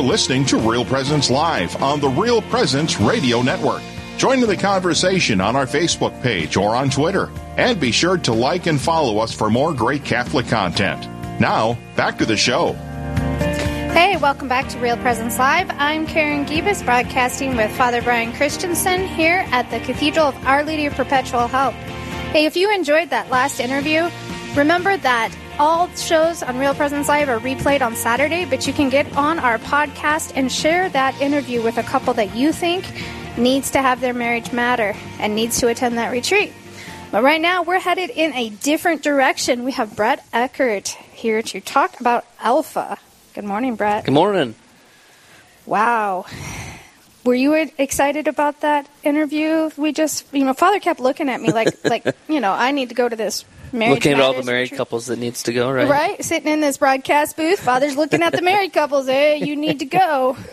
You're listening to Real Presence Live on the Real Presence Radio Network. Join in the conversation on our Facebook page or on Twitter. And be sure to like and follow us for more great Catholic content. Now, back to the show. Hey, welcome back to Real Presence Live. I'm Karen Gibas, broadcasting with Father Brian Christensen here at the Cathedral of Our Lady of Perpetual Help. Hey, if you enjoyed that last interview, remember that all shows on Real Presence Live are replayed on Saturday, but you can get on our podcast and share that interview with a couple that you think needs to have their marriage matter and needs to attend that retreat. But right now, we're headed in a different direction. We have Brett Eckert here to talk about Alpha. Good morning, Brett. Good morning. Wow. Were you excited about that interview? We just, you know, Father kept looking at me like, like, you know, I need to go to this marriage. Looking at all the married couples that needs to go, right? Right, sitting in this broadcast booth. Father's looking at the married couples. Hey, you need to go.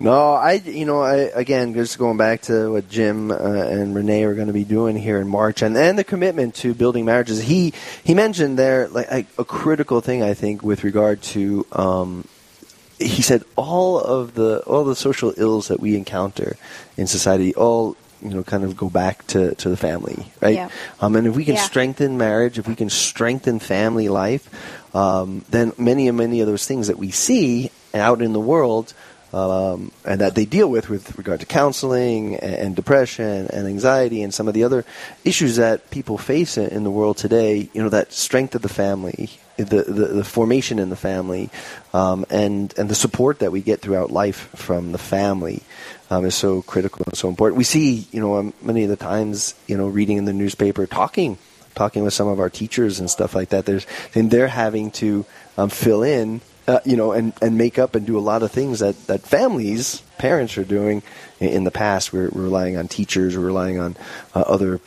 No, I, you know, I again just going back to what Jim uh, and Renee are going to be doing here in March, and and the commitment to building marriages. He he mentioned there like a, a critical thing I think with regard to. Um, he said all of the all the social ills that we encounter in society all you know kind of go back to, to the family right Yeah. um, and if we can Yeah. strengthen marriage if we can strengthen family life um, then many and many of those things that we see out in the world um, and that they deal with with regard to counseling and, and depression and anxiety and some of the other issues that people face in, in the world today you know that strength of the family the, the, the formation in the family um, and and the support that we get throughout life from the family um, is so critical and so important. We see, you know, um, many of the times, you know, reading in the newspaper, talking, talking with some of our teachers and stuff like that. There's and they're having to um, fill in, uh, you know, and, and make up and do a lot of things that, that families, parents are doing in, the past. We're, we're relying on teachers, we're relying on uh, other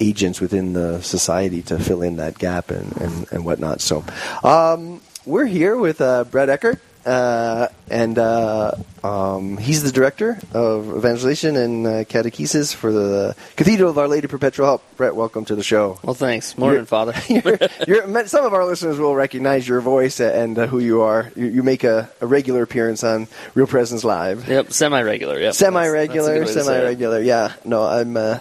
agents within the society to fill in that gap and, and, and whatnot. So, um, we're here with uh, Brett Eckert, uh, and uh, um, he's the director of evangelization and uh, catechesis for the Cathedral of Our Lady Perpetual Help. Brett, welcome to the show. Well, thanks. Morning, You're- Father. you're, you're, some of our listeners will recognize your voice and uh, who you are. You, you make a, a regular appearance on Real Presence Live. Yep, semi-regular. Yep, Semi-regular, That's- that's a good way to say it. semi-regular. Yeah, no, I'm uh,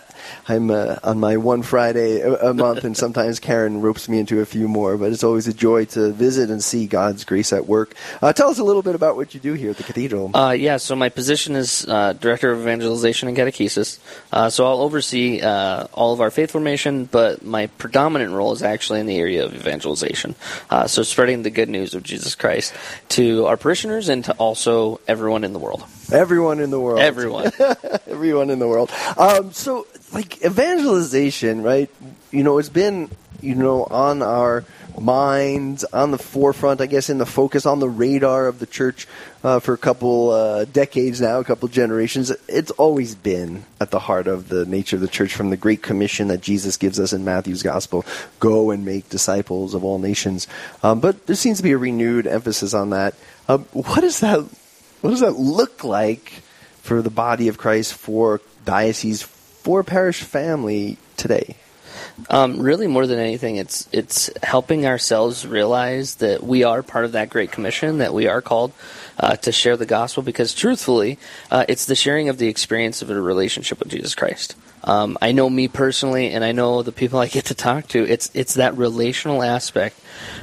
I'm uh, on my one Friday a, a month, and sometimes Karen ropes me into a few more. But it's always a joy to visit and see God's grace at work. Uh, tell us a little bit about what you do here at the cathedral. Uh, yeah, so my position is uh, Director of Evangelization and Catechesis. Uh, so I'll oversee uh, all of our faith formation, but my predominant role is actually in the area of evangelization. Uh, so spreading the good news of Jesus Christ to our parishioners and to also everyone in the world. Everyone in the world. Everyone. everyone in the world. Um, so, like evangelization, right? You know, it's been you know on our minds, on the forefront, I guess, in the focus, on the radar of the church uh, for a couple uh, decades now, a couple generations. It's always been at the heart of the nature of the church, from the Great Commission that Jesus gives us in Matthew's Gospel: "Go and make disciples of all nations." Um, but there seems to be a renewed emphasis on that. Um, what does that what does that look like for the body of Christ, for diocese, for parish family today? Um, really, more than anything, it's it's helping ourselves realize that we are part of that great commission, that we are called uh, to share the gospel. Because truthfully, uh, it's the sharing of the experience of a relationship with Jesus Christ. Um, I know me personally, and I know the people I get to talk to. It's it's that relational aspect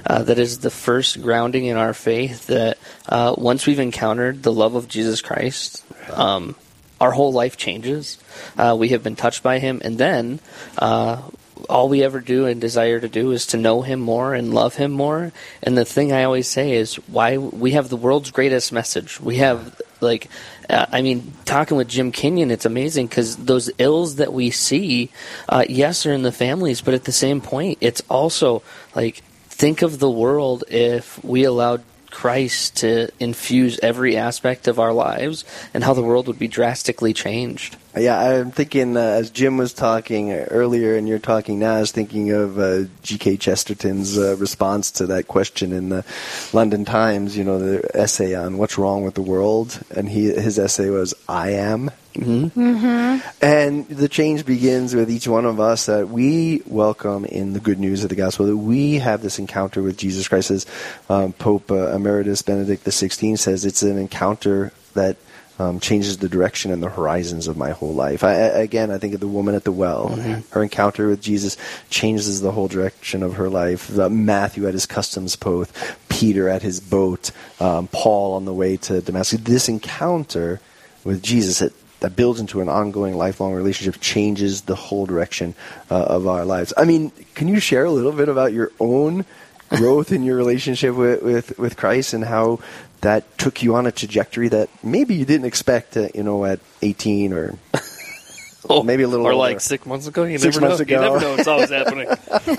uh, that is the first grounding in our faith. That uh, once we've encountered the love of Jesus Christ. Um, our whole life changes. Uh, we have been touched by Him, and then uh, all we ever do and desire to do is to know Him more and love Him more. And the thing I always say is why we have the world's greatest message. We have like, uh, I mean, talking with Jim Kenyon, it's amazing because those ills that we see, uh, yes, are in the families, but at the same point, it's also like think of the world if we allowed Christ to infuse every aspect of our lives and how the world would be drastically changed. Yeah, I'm thinking uh, as Jim was talking earlier, and you're talking now. I was thinking of uh, G.K. Chesterton's uh, response to that question in the London Times. You know, the essay on what's wrong with the world, and he his essay was "I am." And the change begins with each one of us that we welcome in the good news of the gospel, that we have this encounter with Jesus Christ. As um, Pope uh, Emeritus Benedict XVI says, it's an encounter that um, changes the direction and the horizons of my whole life. I, again, I think of the woman at the well. Her encounter with Jesus changes the whole direction of her life. The Matthew at his customs post, Peter at his boat, um, Paul on the way to Damascus. This encounter with Jesus that, that builds into an ongoing, lifelong relationship changes the whole direction uh, of our lives. I mean, can you share a little bit about your own growth in your relationship with, with, with Christ and how that took you on a trajectory that maybe you didn't expect, uh, you know, at 18 or maybe a little or older. like six months ago. You Six never months know. ago. You never know. It's always happening.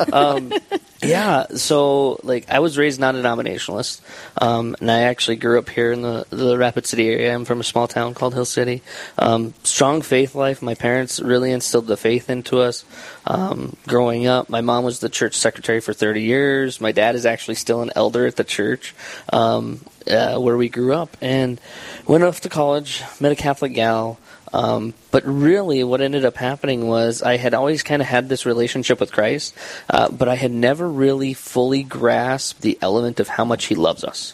um, yeah. So like, I was raised non-denominationalist, um, and I actually grew up here in the the Rapid City area. I'm from a small town called Hill City. Um, strong faith life. My parents really instilled the faith into us. Um, growing up, my mom was the church secretary for 30 years. My dad is actually still an elder at the church. Um, uh, where we grew up, and went off to college, met a Catholic gal, um, but really, what ended up happening was I had always kind of had this relationship with Christ, uh, but I had never really fully grasped the element of how much He loves us.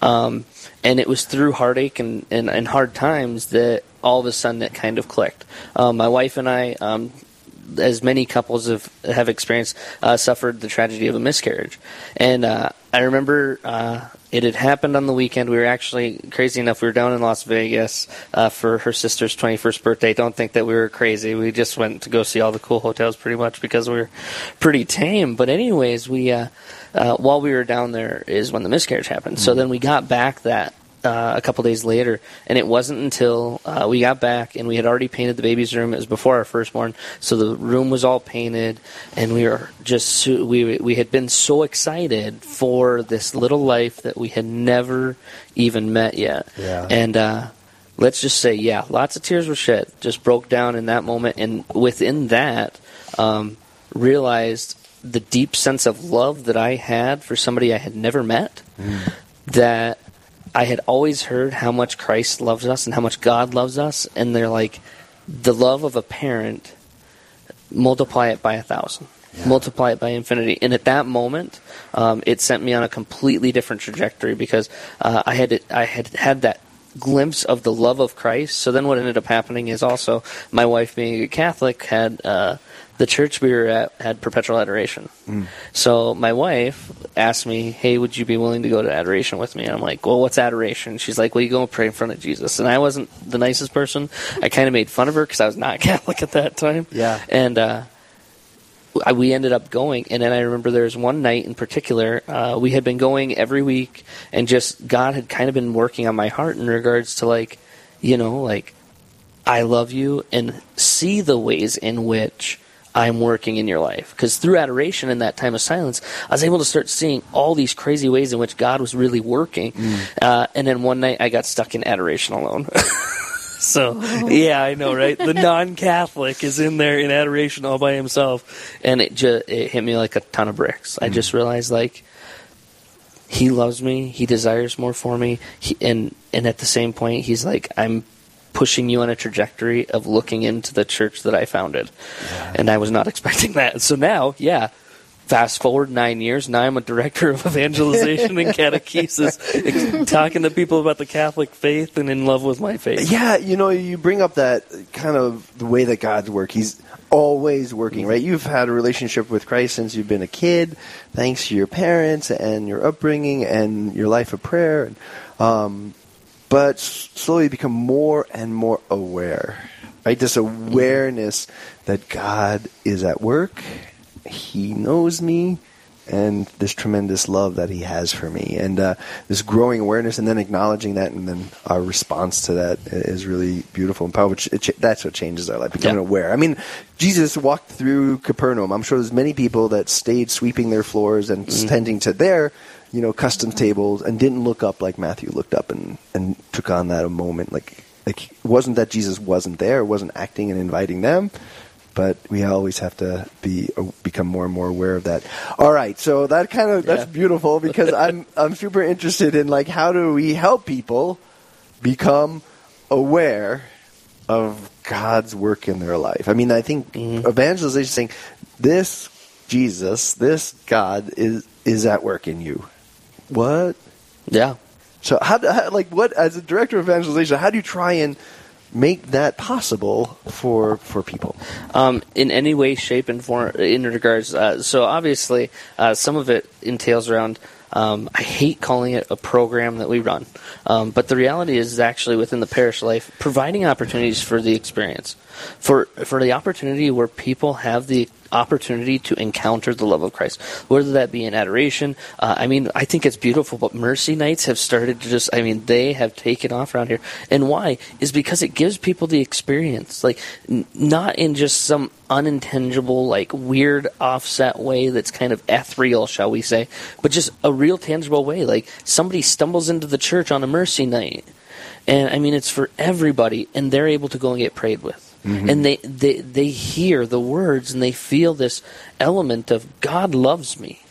Um, and it was through heartache and, and, and hard times that all of a sudden it kind of clicked. Um, my wife and I, um, as many couples have have experienced, uh, suffered the tragedy of a miscarriage. And uh, I remember uh, it had happened on the weekend. We were actually crazy enough. We were down in Las Vegas uh, for her sister's twenty first birthday. Don't think that we were crazy. We just went to go see all the cool hotels, pretty much because we were pretty tame. But anyways, we uh, uh, while we were down there is when the miscarriage happened. So then we got back that uh, a couple days later, and it wasn't until uh, we got back and we had already painted the baby's room. It was before our firstborn, so the room was all painted, and we were just so, we we had been so excited for this little life that we had never even met yet, Yeah. and. uh Let's just say, yeah, lots of tears were shed. Just broke down in that moment, and within that, um, realized the deep sense of love that I had for somebody I had never met. That I had always heard how much Christ loves us and how much God loves us, and they're like, the love of a parent, multiply it by a thousand, multiply it by infinity. And at that moment, um, it sent me on a completely different trajectory because uh, I had I had had that glimpse of the love of Christ. So then, what ended up happening is also my wife, being a Catholic, had. Uh, the church we were at had perpetual adoration. So my wife asked me, "Hey, would you be willing to go to adoration with me?" And I'm like, "Well, what's adoration?" She's like, "Well, you go and pray in front of Jesus." And I wasn't the nicest person. I kind of made fun of her because I was not Catholic at that time. Yeah. And uh, I, we ended up going, and then I remember there was one night in particular. Uh, we had been going every week, and just God had kind of been working on my heart in regards to like, you know, like I love you, and see the ways in which I'm working in your life. Because through adoration and that time of silence, I was able to start seeing all these crazy ways in which God was really working. Uh, and then one night I got stuck in adoration alone. so, yeah, I know, right? The non Catholic is in there in adoration all by himself. And it just it hit me like a ton of bricks. I just realized, like, he loves me. He desires more for me. He, and and at the same point, he's like, I'm pushing you on a trajectory of looking into the church that I founded. And I was not expecting that. So now, yeah. Fast forward nine years. Now I'm a director of evangelization and catechesis, talking to people about the Catholic faith and in love with my faith. Yeah, you know, you bring up that kind of the way that God's work. He's always working, right? You've had a relationship with Christ since you've been a kid, thanks to your parents and your upbringing and your life of prayer. And, um, but slowly become more and more aware, right? This awareness that God is at work, He knows me, and this tremendous love that He has for me, and uh, this growing awareness, and then acknowledging that, and then our response to that is really beautiful and powerful. Which it, ch- that's what changes our life, becoming Yeah. aware. I mean, Jesus walked through Capernaum. I'm sure there's many people that stayed sweeping their floors and tending to their, you know, custom tables and didn't look up like Matthew looked up and, and took on that a moment. Like, like it wasn't that Jesus wasn't there, wasn't acting and inviting them, but we always have to be uh, become more and more aware of that. All right, so that kind of that's Yeah. beautiful because I'm I'm super interested in like how do we help people become aware of God's work in their life. I mean, I think mm-hmm. evangelization is saying this Jesus, this God is is at work in you. What? Yeah. So how, how like what as a director of evangelization, how do you try and make that possible for for people um, in any way, shape, and form in regards. Uh, so obviously, uh, some of it entails around. Um, I hate calling it a program that we run, um, but the reality is actually within the parish life, providing opportunities for the experience, for for the opportunity where people have the opportunity to encounter the love of Christ, whether that be in adoration. Uh, I mean, I think it's beautiful, but mercy nights have started to just, I mean, they have taken off around here. And why? Is because it gives people the experience. Like, n- not in just some unintelligible, like weird offset way that's kind of ethereal, shall we say, but just a real tangible way. Like, somebody stumbles into the church on a mercy night. And I mean, it's for everybody, and they're able to go and get prayed with. Mm-hmm. And they, they, they hear the words and they feel this element of God loves me.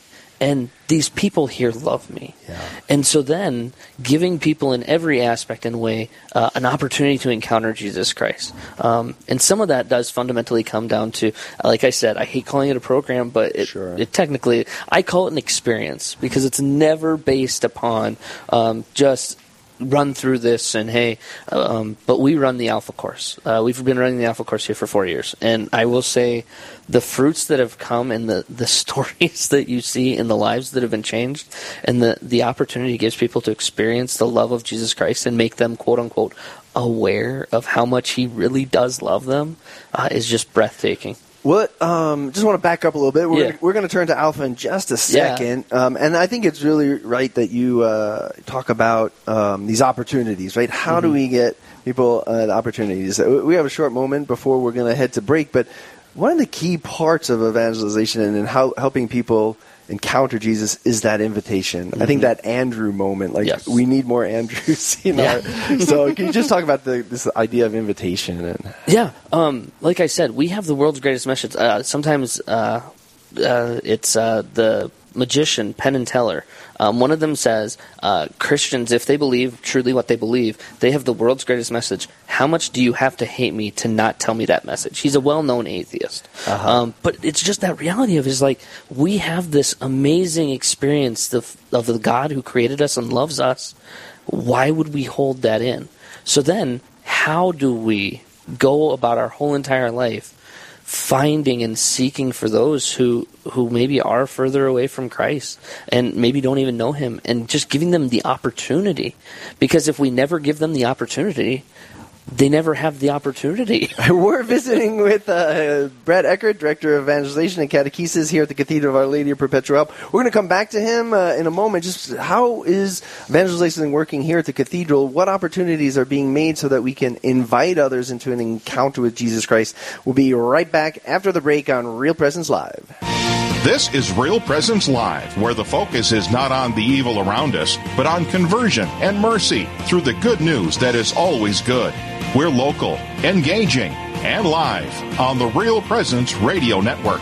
And these people here love me. Yeah. And so then, giving people in every aspect and way uh, an opportunity to encounter Jesus Christ. Um, and some of that does fundamentally come down to, like I said, I hate calling it a program, but it, sure. it technically, I call it an experience because it's never based upon um, just run through this and hey um, but we run the alpha course. Uh, we've been running the alpha course here for four years. And i will say the fruits that have come and the, the stories that you see and the lives that have been changed and the, the opportunity gives people to experience the love of jesus christ and make them quote unquote aware of how much he really does love them uh, is just breathtaking what? Um, just want to back up a little bit. We're, yeah. we're going to turn to Alpha in just a second, yeah. um, and I think it's really right that you uh, talk about um, these opportunities. Right? How mm-hmm. do we get people uh, opportunities? Uh, we have a short moment before we're going to head to break, but one of the key parts of evangelization and, and how helping people encounter Jesus is that invitation. Mm-hmm. I think mm-hmm. that Andrew moment, like yes. we need more Andrews. You know? Yeah. so can you just talk about the, this idea of invitation? And yeah, um, like I said, we have the world's greatest message. Uh, sometimes uh, uh, it's uh, the magician Penn and Teller. Um, one of them says uh, Christians, if they believe truly what they believe, they have the world's greatest message. How much do you have to hate me to not tell me that message? He's a well-known atheist, uh-huh. um, but it's just that reality of is like we have this amazing experience of, of the God who created us and loves us. Why would we hold that in? So then, how do we go about our whole entire life finding and seeking for those who who maybe are further away from Christ and maybe don't even know him and just giving them the opportunity. Because if we never give them the opportunity they never have the opportunity. We're visiting with uh, Brad Eckert, Director of Evangelization and Catechesis here at the Cathedral of Our Lady of Perpetual Help. We're going to come back to him uh, in a moment. Just how is evangelization working here at the Cathedral? What opportunities are being made so that we can invite others into an encounter with Jesus Christ? We'll be right back after the break on Real Presence Live. This is Real Presence Live, where the focus is not on the evil around us, but on conversion and mercy through the good news that is always good. We're local, engaging, and live on the Real Presence Radio Network.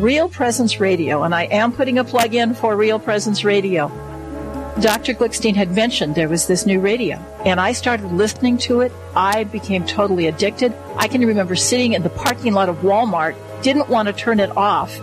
Real Presence Radio, and I am putting a plug in for Real Presence Radio. Dr. Glickstein had mentioned there was this new radio, and I started listening to it. I became totally addicted. I can remember sitting in the parking lot of Walmart, didn't want to turn it off.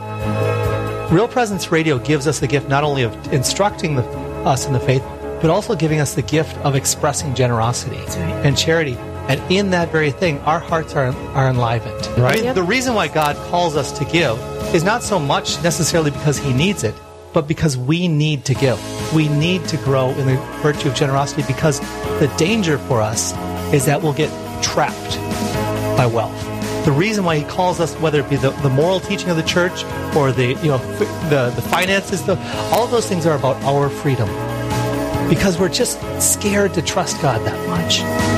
Real Presence Radio gives us the gift not only of instructing the, us in the faith, but also giving us the gift of expressing generosity right. and charity. And in that very thing, our hearts are, are enlivened. Right? Yep. The reason why God calls us to give is not so much necessarily because He needs it, but because we need to give. We need to grow in the virtue of generosity because the danger for us is that we'll get trapped by wealth. The reason why he calls us, whether it be the, the moral teaching of the church or the you know the, the finances, the, all of those things are about our freedom. Because we're just scared to trust God that much.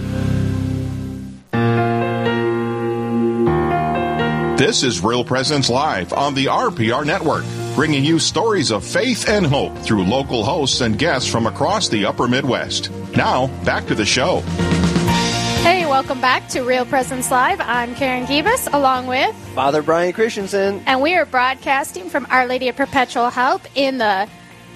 This is Real Presence Live on the RPR Network, bringing you stories of faith and hope through local hosts and guests from across the upper Midwest. Now, back to the show. Hey, welcome back to Real Presence Live. I'm Karen Gibas, along with Father Brian Christensen. And we are broadcasting from Our Lady of Perpetual Help in the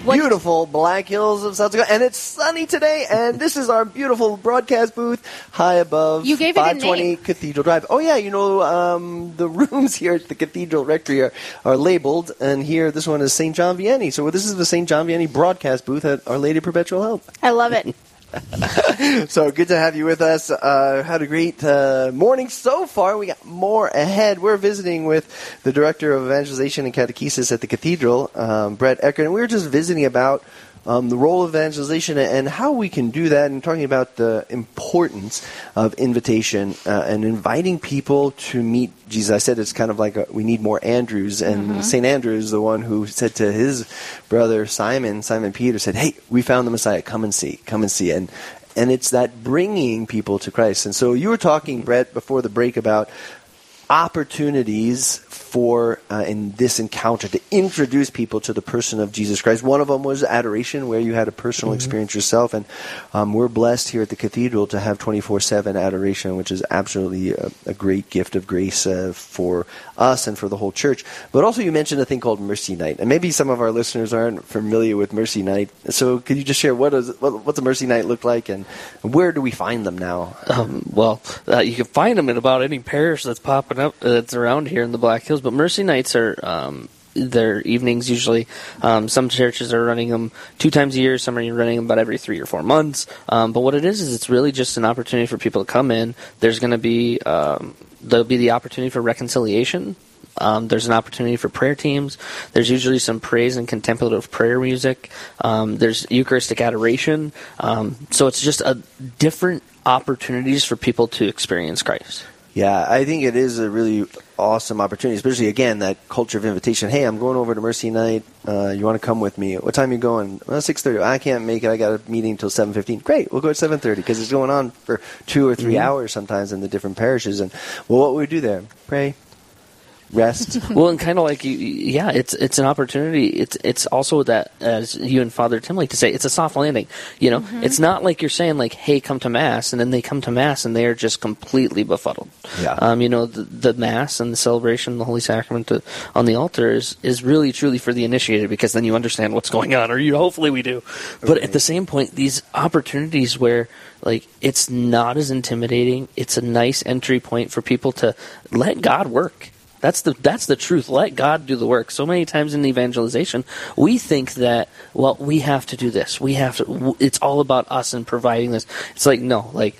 what? beautiful Black Hills of South Dakota. And it's sunny today, and this is our beautiful broadcast booth high above you gave 520 Cathedral Drive. Oh, yeah, you know, um, the rooms here at the Cathedral Rectory are, are labeled, and here this one is St. John Vianney. So this is the St. John Vianney broadcast booth at Our Lady of Perpetual Help. I love it. so good to have you with us. Uh, had a great uh, morning so far. We got more ahead. We're visiting with the director of evangelization and catechesis at the cathedral, um, Brett Eckert, and we were just visiting about um, the role of evangelization and how we can do that, and talking about the importance of invitation uh, and inviting people to meet Jesus. I said it's kind of like a, we need more Andrews, and mm-hmm. St. Andrew is the one who said to his brother Simon, Simon Peter, said, Hey, we found the Messiah. Come and see. Come and see. And and it's that bringing people to Christ. And so you were talking, Brett, before the break about opportunities for uh, in this encounter to introduce people to the person of Jesus Christ. One of them was adoration, where you had a personal mm-hmm. experience yourself, and um, we're blessed here at the cathedral to have twenty four seven adoration, which is absolutely a, a great gift of grace uh, for us and for the whole church. But also, you mentioned a thing called Mercy Night, and maybe some of our listeners aren't familiar with Mercy Night. So, could you just share what what, what's a Mercy Night look like, and where do we find them now? Um, well, uh, you can find them in about any parish that's popping up uh, that's around here in the Black Hills. But Mercy Nights are um, their evenings usually. Um, some churches are running them two times a year. Some are running them about every three or four months. Um, but what it is is it's really just an opportunity for people to come in. There's going to be um, there'll be the opportunity for reconciliation. Um, there's an opportunity for prayer teams. There's usually some praise and contemplative prayer music. Um, there's Eucharistic adoration. Um, so it's just a different opportunities for people to experience Christ. Yeah, I think it is a really awesome opportunity, especially again that culture of invitation. Hey, I'm going over to Mercy Night. Uh, you want to come with me? What time are you going? Well, six thirty. I can't make it. I got a meeting until seven fifteen. Great, we'll go at seven thirty because it's going on for two or 3 mm-hmm. hours sometimes in the different parishes. And well, what would we do there? Pray, rest. well, and kind of like you, yeah, it's it's an opportunity. It's it's also that as you and Father Tim like to say, it's a soft landing. You know, mm-hmm. it's not like you're saying like, "Hey, come to mass," and then they come to mass and they are just completely befuddled. Yeah. Um, you know, the, the mass and the celebration, the Holy Sacrament to, on the altar is is really truly for the initiated because then you understand what's going on, or you hopefully we do. But at the same point, these opportunities where like it's not as intimidating, it's a nice entry point for people to let God work that's the that's the truth. Let God do the work. So many times in evangelization, we think that well, we have to do this. We have to. It's all about us and providing this. It's like no, like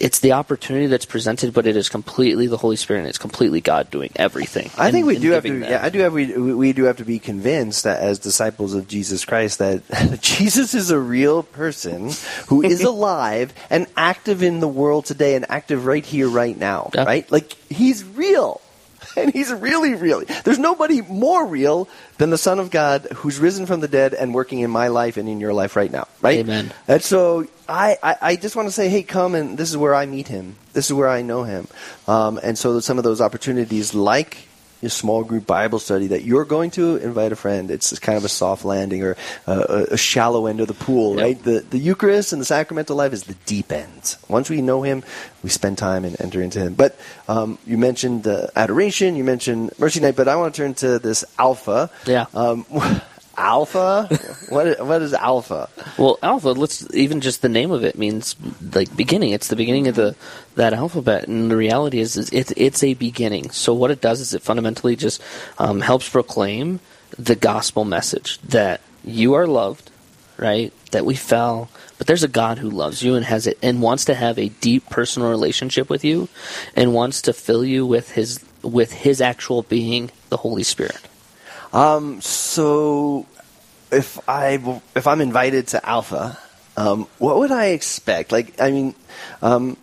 it's the opportunity that's presented, but it is completely the Holy Spirit. and It's completely God doing everything. I think we do have to. That. Yeah, I do have. We we do have to be convinced that as disciples of Jesus Christ, that Jesus is a real person who is alive and active in the world today, and active right here, right now. Yeah. Right, like he's real. and he's really, really. There's nobody more real than the Son of God who's risen from the dead and working in my life and in your life right now, right? Amen. And so I, I, I just want to say, hey, come and this is where I meet him. This is where I know him. Um, and so some of those opportunities, like a small group Bible study that you're going to invite a friend. It's kind of a soft landing or a, a shallow end of the pool, yep. right? The the Eucharist and the sacramental life is the deep end. Once we know Him, we spend time and enter into Him. But um, you mentioned uh, adoration, you mentioned Mercy Night, but I want to turn to this Alpha. Yeah. Um, alpha? What what is alpha? Well alpha let's even just the name of it means like beginning. It's the beginning of the that alphabet. And the reality is, is it's it's a beginning. So what it does is it fundamentally just um, helps proclaim the gospel message that you are loved right? That we fell, but there's a God who loves you and has it and wants to have a deep personal relationship with you and wants to fill you with his with his actual being, the Holy Spirit. Um, so if I if I'm invited to Alpha, um, what would I expect? Like, I mean, um,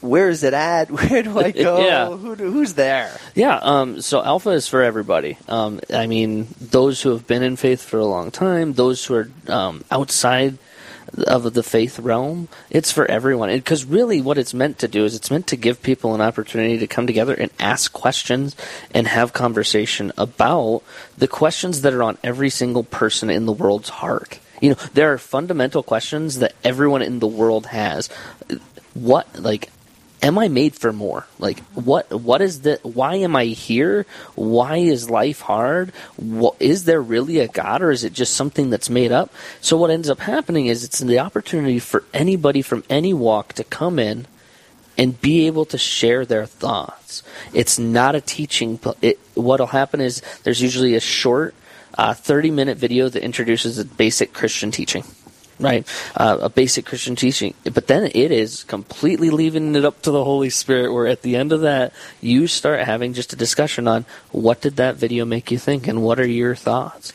where is it at? Where do I go? Yeah. Who do, who's there? Yeah, um, so Alpha is for everybody. Um, I mean, those who have been in faith for a long time, those who are um, outside of the faith realm, it's for everyone. Because really, what it's meant to do is it's meant to give people an opportunity to come together and ask questions and have conversation about the questions that are on every single person in the world's heart. You know, there are fundamental questions that everyone in the world has. What, like, am I made for more? Like, what? What is the? Why am I here? Why is life hard? What, is there really a God, or is it just something that's made up? So what ends up happening is it's the opportunity for anybody from any walk to come in and be able to share their thoughts. It's not a teaching. It, what'll happen is there's usually a short, uh, 30 minute video that introduces a basic Christian teaching right? Uh, a basic Christian teaching. But then it is completely leaving it up to the Holy Spirit, where at the end of that, you start having just a discussion on what did that video make you think and what are your thoughts.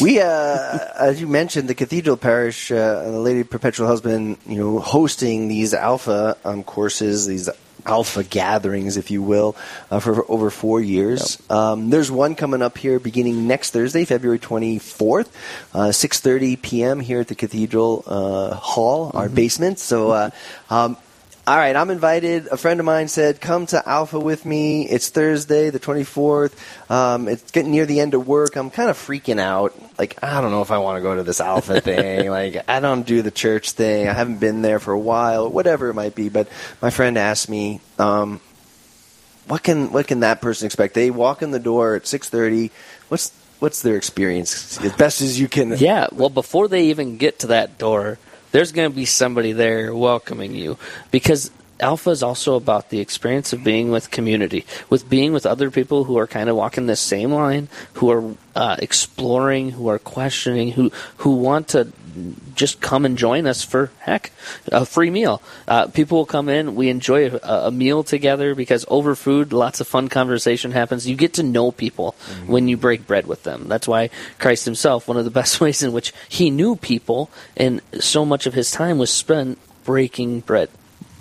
We, uh, as you mentioned, the Cathedral Parish, uh, the Lady Perpetual Husband, you know, hosting these Alpha um, courses, these Alpha gatherings, if you will, uh, for over four years. Um, there's one coming up here beginning next Thursday, February 24th, uh, 6:30 p.m. here at the Cathedral uh, Hall, our basement. So. Uh, um, all right, I'm invited. A friend of mine said, "Come to Alpha with me." It's Thursday, the 24th. Um, it's getting near the end of work. I'm kind of freaking out. Like, I don't know if I want to go to this Alpha thing. Like, I don't do the church thing. I haven't been there for a while, whatever it might be. But my friend asked me, um, "What can what can that person expect?" They walk in the door at 6:30. What's what's their experience as best as you can? Yeah, well, before they even get to that door, there's going to be somebody there welcoming you. Because Alpha is also about the experience of being with community, with being with other people who are kind of walking the same line, who are uh, exploring, who are questioning, who who want to just come and join us for heck a free meal. Uh, people will come in. We enjoy a, a meal together because over food, lots of fun conversation happens. You get to know people when you break bread with them. That's why Christ Himself, one of the best ways in which He knew people, and so much of His time was spent breaking bread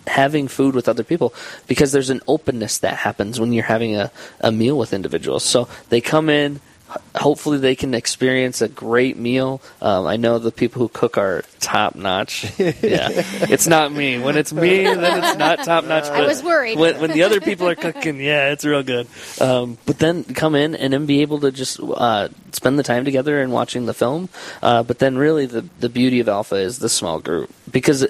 having food with other people because there's an openness that happens when you're having a, a meal with individuals. So they come in, hopefully they can experience a great meal. Um, I know the people who cook are top notch. yeah, it's not me. When it's me, then it's not top notch. I was worried. When, when the other people are cooking, yeah, it's real good. Um, but then come in and then be able to just uh, spend the time together and watching the film. Uh, but then really the the beauty of Alpha is the small group because.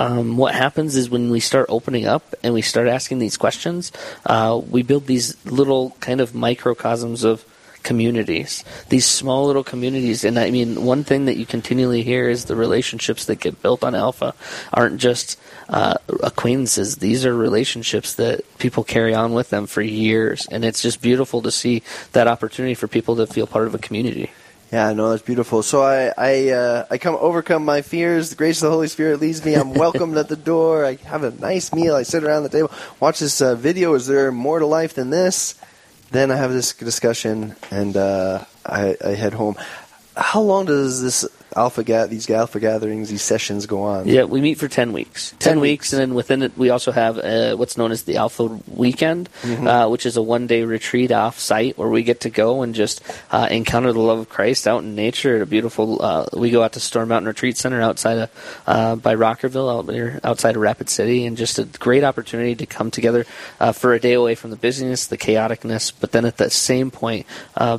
Um, what happens is when we start opening up and we start asking these questions, uh, we build these little kind of microcosms of communities, these small little communities. And I mean, one thing that you continually hear is the relationships that get built on Alpha aren't just uh, acquaintances. These are relationships that people carry on with them for years. And it's just beautiful to see that opportunity for people to feel part of a community. Yeah, no, that's beautiful. So I, I, uh, I come overcome my fears. The grace of the Holy Spirit leads me. I'm welcomed at the door. I have a nice meal. I sit around the table, watch this uh, video. Is there more to life than this? Then I have this discussion, and uh, I, I head home. How long does this alpha ga- these alpha gatherings, these sessions go on? Yeah, we meet for 10 weeks. 10, weeks, and then within it, we also have uh, what's known as the Alpha Weekend, uh, which is a one day retreat off site where we get to go and just uh, encounter the love of Christ out in nature at a beautiful. Uh, we go out to Storm Mountain Retreat Center outside of uh, by Rockerville, out there outside of Rapid City, and just a great opportunity to come together uh, for a day away from the busyness, the chaoticness, but then at that same point, uh,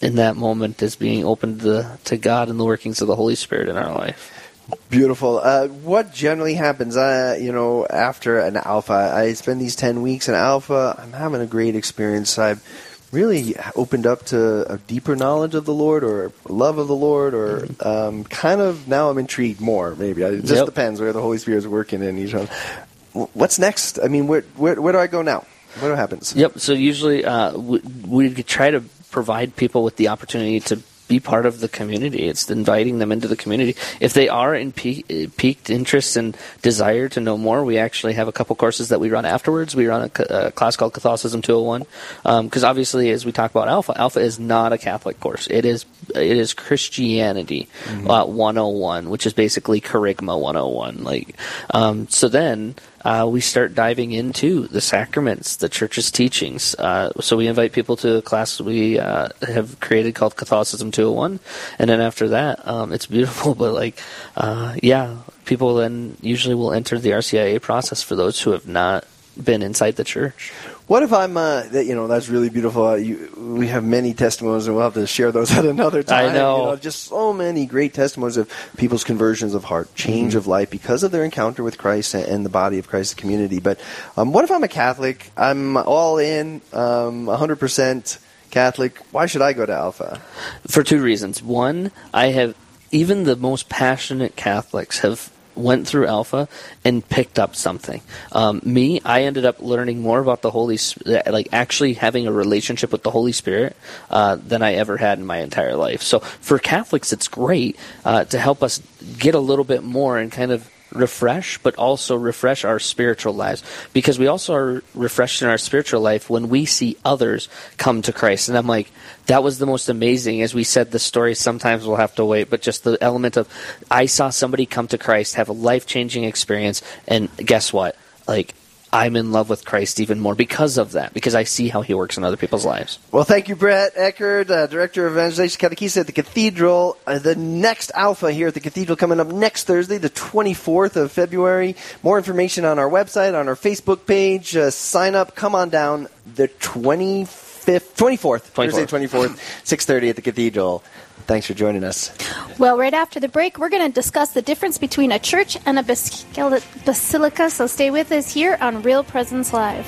in that moment, is being open to, the, to God and the workings of the Holy Spirit in our life. Beautiful. Uh, what generally happens, uh, you know, after an alpha? I spend these 10 weeks in alpha. I'm having a great experience. I've really opened up to a deeper knowledge of the Lord or love of the Lord or um, kind of now I'm intrigued more, maybe. It just Yep. depends where the Holy Spirit is working in each one. What's next? I mean, where, where, where do I go now? What happens? Yep. So usually uh, we, we try to provide people with the opportunity to be part of the community. It's inviting them into the community. If they are in pe- piqued interest and desire to know more, we actually have a couple courses that we run afterwards. We run a, a class called Catholicism 201 because um, obviously, as we talk about Alpha, Alpha is not a Catholic course. It is it is Christianity mm-hmm. uh, 101, which is basically Kerygma 101. Like um, so, then uh, we start diving into the sacraments, the church's teachings. Uh, so we invite people to a class we uh, have created called Catholicism 201, and then after that, um, it's beautiful. But like, uh, yeah, people then usually will enter the RCIA process for those who have not been inside the church. What if I'm, uh, you know, that's really beautiful. Uh, you, we have many testimonies, and we'll have to share those at another time. I know. You know just so many great testimonies of people's conversions of heart, change mm-hmm. of life because of their encounter with Christ and, and the body of Christ's community. But um, what if I'm a Catholic? I'm all in, um, 100% Catholic. Why should I go to Alpha? For two reasons. One, I have, even the most passionate Catholics have went through Alpha and picked up something. Um, me, I ended up learning more about the Holy, like actually having a relationship with the Holy Spirit uh, than I ever had in my entire life. So for Catholics, it's great uh, to help us get a little bit more and kind of refresh, but also refresh our spiritual lives. Because we also are refreshed in our spiritual life when we see others come to Christ. And I'm like, that was the most amazing. As we said, the story sometimes we'll have to wait, but just the element of I saw somebody come to Christ, have a life changing experience, and guess what? Like, I'm in love with Christ even more because of that, because I see how he works in other people's lives. Well, thank you, Brett Eckert, uh, Director of Evangelization Catechesis at the Cathedral. Uh, the next Alpha here at the Cathedral coming up next Thursday, the 24th of February. More information on our website, on our Facebook page. Uh, sign up, come on down the Fifth, 24th, 24th. Thursday 24th, 6.30 at the Cathedral. Thanks for joining us. Well, right after the break, we're going to discuss the difference between a church and a basilica, so stay with us here on Real Presence Live.